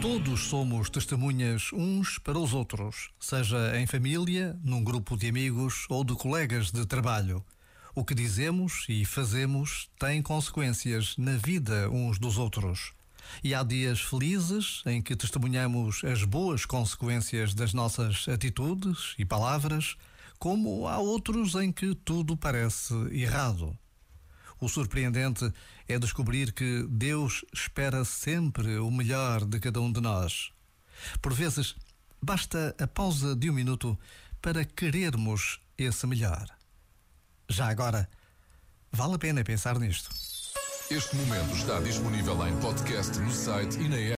Todos somos testemunhas uns para os outros, seja em família, num grupo de amigos ou de colegas de trabalho. O que dizemos e fazemos tem consequências na vida uns dos outros. E há dias felizes em que testemunhamos as boas consequências das nossas atitudes e palavras, como há outros em que tudo parece errado. O surpreendente é descobrir que Deus espera sempre o melhor de cada um de nós. Por vezes, basta a pausa de um minuto para querermos esse melhor. Já agora, vale a pena pensar nisto. Este momento está disponível em podcast no site e na app.